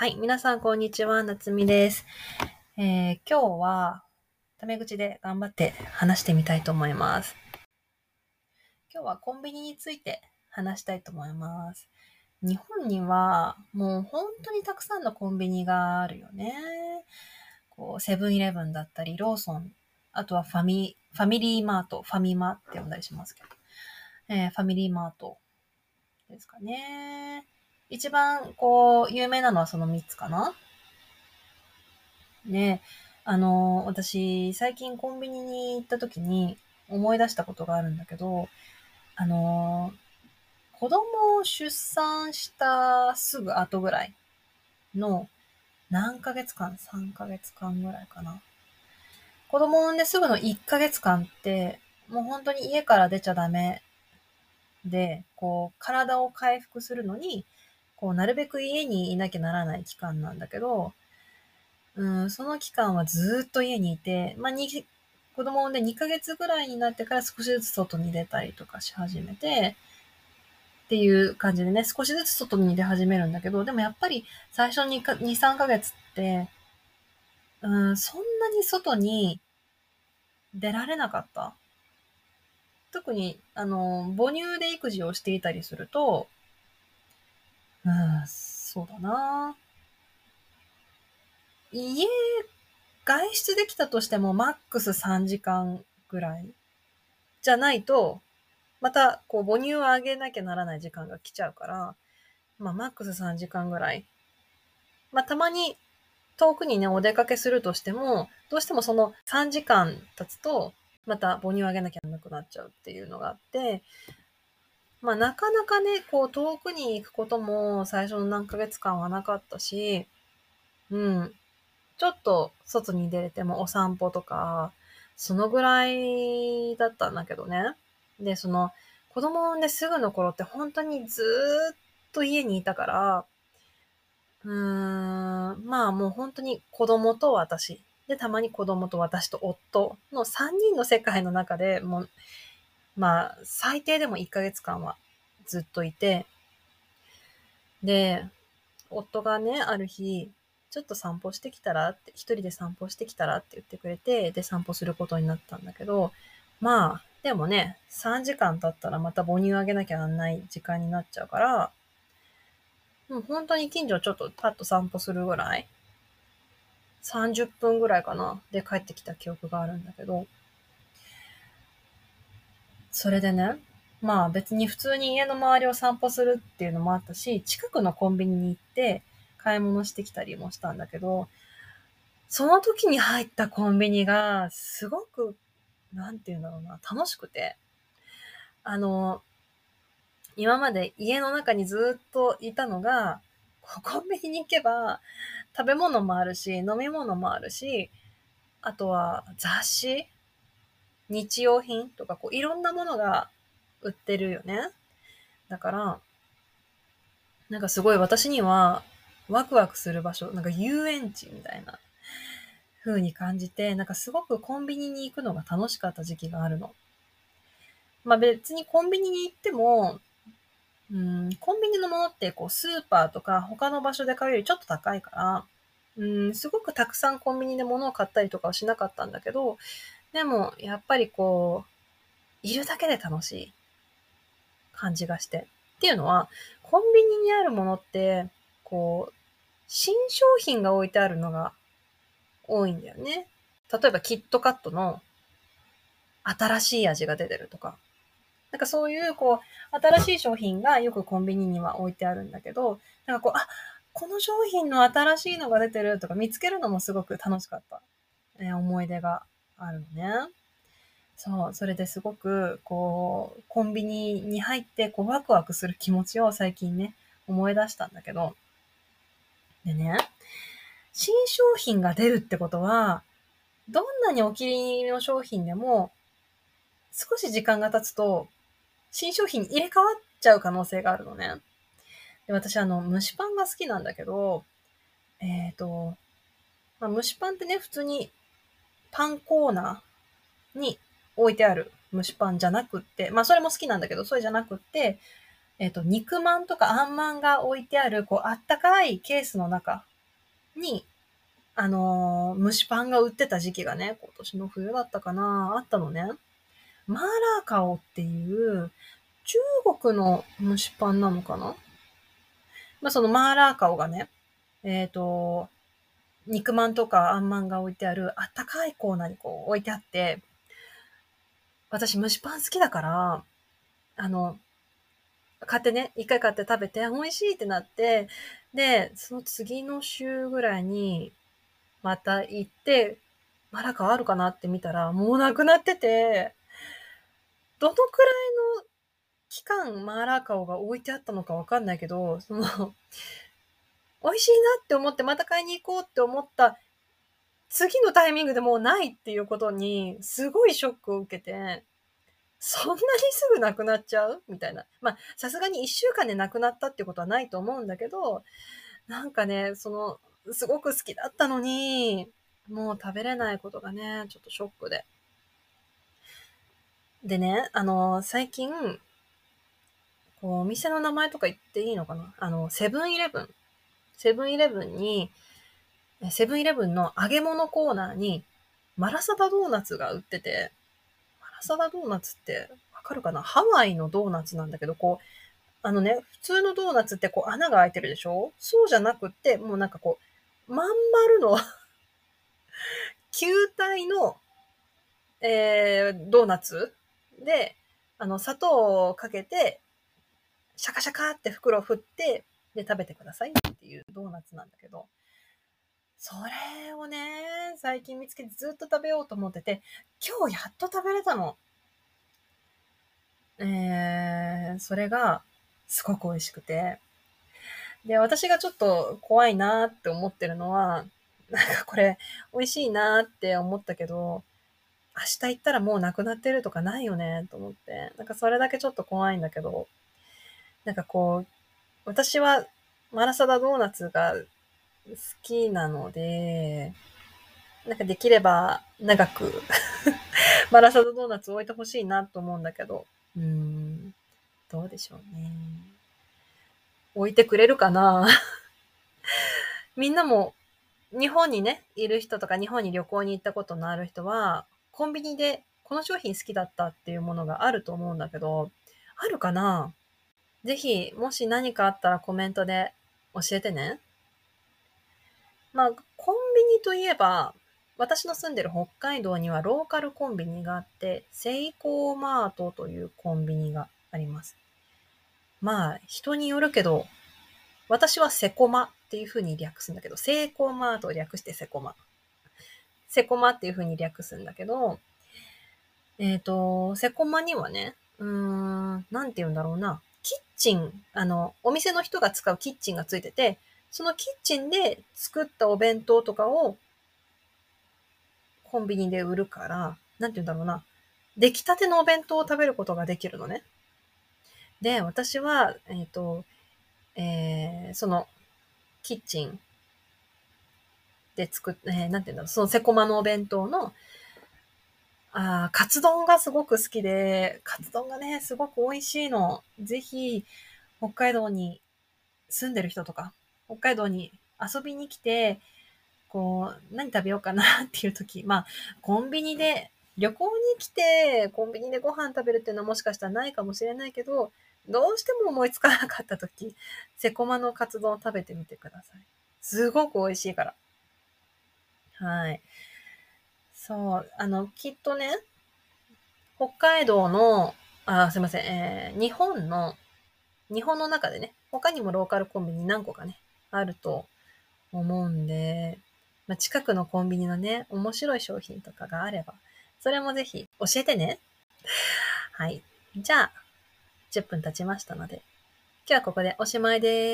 はい、皆さんこんにちは、なつみです。えー今日はタメ口で頑張って話してみたいと思います。今日はコンビニについて話したいと思います。日本にはもう本当にたくさんのコンビニがあるよね。こうセブンイレブンだったり、ローソン、あとはファミ、ファミリーマート、ファミマって呼んだりしますけど、えーファミリーマートですかね。一番こう有名なのはその3つかな？ねあの、私、最近コンビニに行った時に思い出したことがあるんだけど、あの、子供を出産したすぐ後ぐらいの何ヶ月間 ?3 ヶ月間ぐらいかな。子供を産んですぐの1ヶ月間って、もう本当に家から出ちゃダメで、こう、体を回復するのに、こう、なるべく家にいなきゃならない期間なんだけど、うん、その期間はずっと家にいて、まあ、に子供を産んで2ヶ月ぐらいになってから少しずつ外に出たりとかし始めて、っていう感じでね、少しずつ外に出始めるんだけど、でもやっぱり最初に2、3ヶ月って、うん、そんなに外に出られなかった。特に、あの、母乳で育児をしていたりすると、うん、そうだな。家、外出できたとしてもマックス3時間ぐらいじゃないと、また、こう、母乳をあげなきゃならない時間が来ちゃうから、まあ、マックス3時間ぐらい。まあ、たまに遠くにね、お出かけするとしても、どうしてもその3時間経つと、また母乳をあげなきゃならなくなっちゃうっていうのがあって、まあ、なかなかね、こう、遠くに行くことも最初の何ヶ月間はなかったし、うん。ちょっと外に出れてもお散歩とか、そのぐらいだったんだけどね。で、その、子供を産んですぐの頃って本当にずーっと家にいたから、うーん、まあもう本当に子供と私。で、たまに子供と私と夫の3人の世界の中でもう、まあ、最低でも1ヶ月間はずっといて、で、夫がね、ある日、ちょっと散歩してきたらって、一人で散歩してきたらって言ってくれて、で、散歩することになったんだけど、まあ、でもね、3時間経ったらまた母乳あげなきゃなんない時間になっちゃうから、もう本当に近所ちょっとパッと散歩するぐらい、30分ぐらいかな、で帰ってきた記憶があるんだけど、それでね、まあ別に普通に家の周りを散歩するっていうのもあったし、近くのコンビニに行って買い物してきたりもしたんだけど、その時に入ったコンビニがすごく、なんていうんだろうな、楽しくて、あの、今まで家の中にずっといたのが、コンビニに行けば食べ物もあるし、飲み物もあるし、あとは雑誌。日用品とか、こういろんなものが売ってるよね。だから、なんかすごい私にはワクワクする場所、なんか遊園地みたいな風に感じて、なんかすごくコンビニに行くのが楽しかった時期があるの。まあ別にコンビニに行っても、うん、コンビニのものってこうスーパーとか他の場所で買うよりちょっと高いから、うん、すごくたくさんコンビニで物を買ったりとかはしなかったんだけど、でもやっぱりこう、いるだけで楽しい感じがして。っていうのは、コンビニにあるものって、こう、新商品が置いてあるのが多いんだよね。例えばキットカットの新しい味が出てるとか。なんかそういう、こう、新しい商品がよくコンビニには置いてあるんだけど、なんかこう、あ、この商品の新しいのが出てるとか見つけるのもすごく楽しかった、えー思い出があるのね。そう、それですごく、こう、コンビニに入って、こう、ワクワクする気持ちを最近ね、思い出したんだけど、でね、新商品が出るってことは、どんなにお気に入りの商品でも、少し時間が経つと、新商品に入れ替わっちゃう可能性があるのね。で私、あの、蒸しパンが好きなんだけど、えっ、と、まあ、蒸しパンってね、普通にパンコーナーに置いてある蒸しパンじゃなくって、まあそれも好きなんだけど、それじゃなくって、えっ、と、肉まんとかあんまんが置いてある、こう、あったかいケースの中に、あのー蒸しパンが売ってた時期がね、今年の冬だったかな、あったのね。マーラーカオっていう、中国の蒸しパンなのかな？まあ、そのマーラーカオがね、えっ、と、肉まんとかあんまんが置いてあるあったかいコーナーにこう置いてあって、私蒸しパン好きだから、あの、買ってね、一回買って食べて、美味しいってなって、で、その次の週ぐらいに、また行って、マラカあるかなって見たら、もうなくなってて、どのくらいの期間マーラーカオが置いてあったのかわかんないけど、その、美味しいなって思ってまた買いに行こうって思った次のタイミングでもうないっていうことに、すごいショックを受けて、そんなにすぐなくなっちゃうみたいな。まあ、さすがに一週間でなくなったってことはないと思うんだけど、なんかね、その、すごく好きだったのに、もう食べれないことがね、ちょっとショックで。でね、あの、最近、こう、お店の名前とか言っていいのかな？あの、セブンイレブン。セブンイレブンに、セブンイレブンの揚げ物コーナーに、マラサダドーナツが売ってて、マラサダドーナツってわかるかな？ハワイのドーナツなんだけど、こう、あのね、普通のドーナツってこう穴が開いてるでしょ？そうじゃなくって、もうなんかこう、まん丸の 球体の、えー、ドーナツ？で、あの、砂糖をかけて、シャカシャカって袋を振って、で、食べてくださいっていうドーナツなんだけど、それをね、最近見つけてずっと食べようと思ってて、今日やっと食べれたの。えー、それがすごく美味しくて。で、私がちょっと怖いなって思ってるのは、なんかこれ美味しいなって思ったけど、明日行ったらもうなくなってるとかないよねと思って。なんかそれだけちょっと怖いんだけど、なんかこう、私はマラサダドーナツが好きなので、なんかできれば長く マラサダドーナツ置いてほしいなと思うんだけど、うん、どうでしょうね。置いてくれるかな？みんなも日本にね、いる人とか日本に旅行に行ったことのある人は、コンビニでこの商品好きだったっていうものがあると思うんだけど、あるかな？ぜひ、もし何かあったらコメントで教えてね。まあ、コンビニといえば、私の住んでる北海道にはローカルコンビニがあって、セイコーマートというコンビニがあります。まあ、人によるけど、私はセコマっていう風に略すんだけど、セイコーマートを略してセコマ。セコマっていう風に略すんだけど、えっ、と、セコマにはね、うーん、なんて言うんだろうな。チン、あの、お店の人が使うキッチンがついてて、そのキッチンで作ったお弁当とかをコンビニで売るから、なんて言うんだろうな。出来たてのお弁当を食べることができるのね。で、私は、えっ、と、えーその、キッチンで作っ、えーなんて言うんだろう、そのセコマのお弁当の、あカツ丼がすごく好きで、カツ丼がね、すごく美味しいの。ぜひ、北海道に住んでる人とか、北海道に遊びに来て、こう、何食べようかなっていう時、まあ、コンビニで、旅行に来て、コンビニでご飯食べるっていうのはもしかしたらないかもしれないけど、どうしても思いつかなかった時、セコマのカツ丼を食べてみてください。すごく美味しいから。はい。そう、あの、きっとね、北海道の、あ、すいません、えー日本の、日本の中でね、他にもローカルコンビニ何個かね、あると思うんで、まあ、近くのコンビニのね、面白い商品とかがあれば、それもぜひ教えてね。はい。じゃあ、10分経ちましたので、今日はここでおしまいです。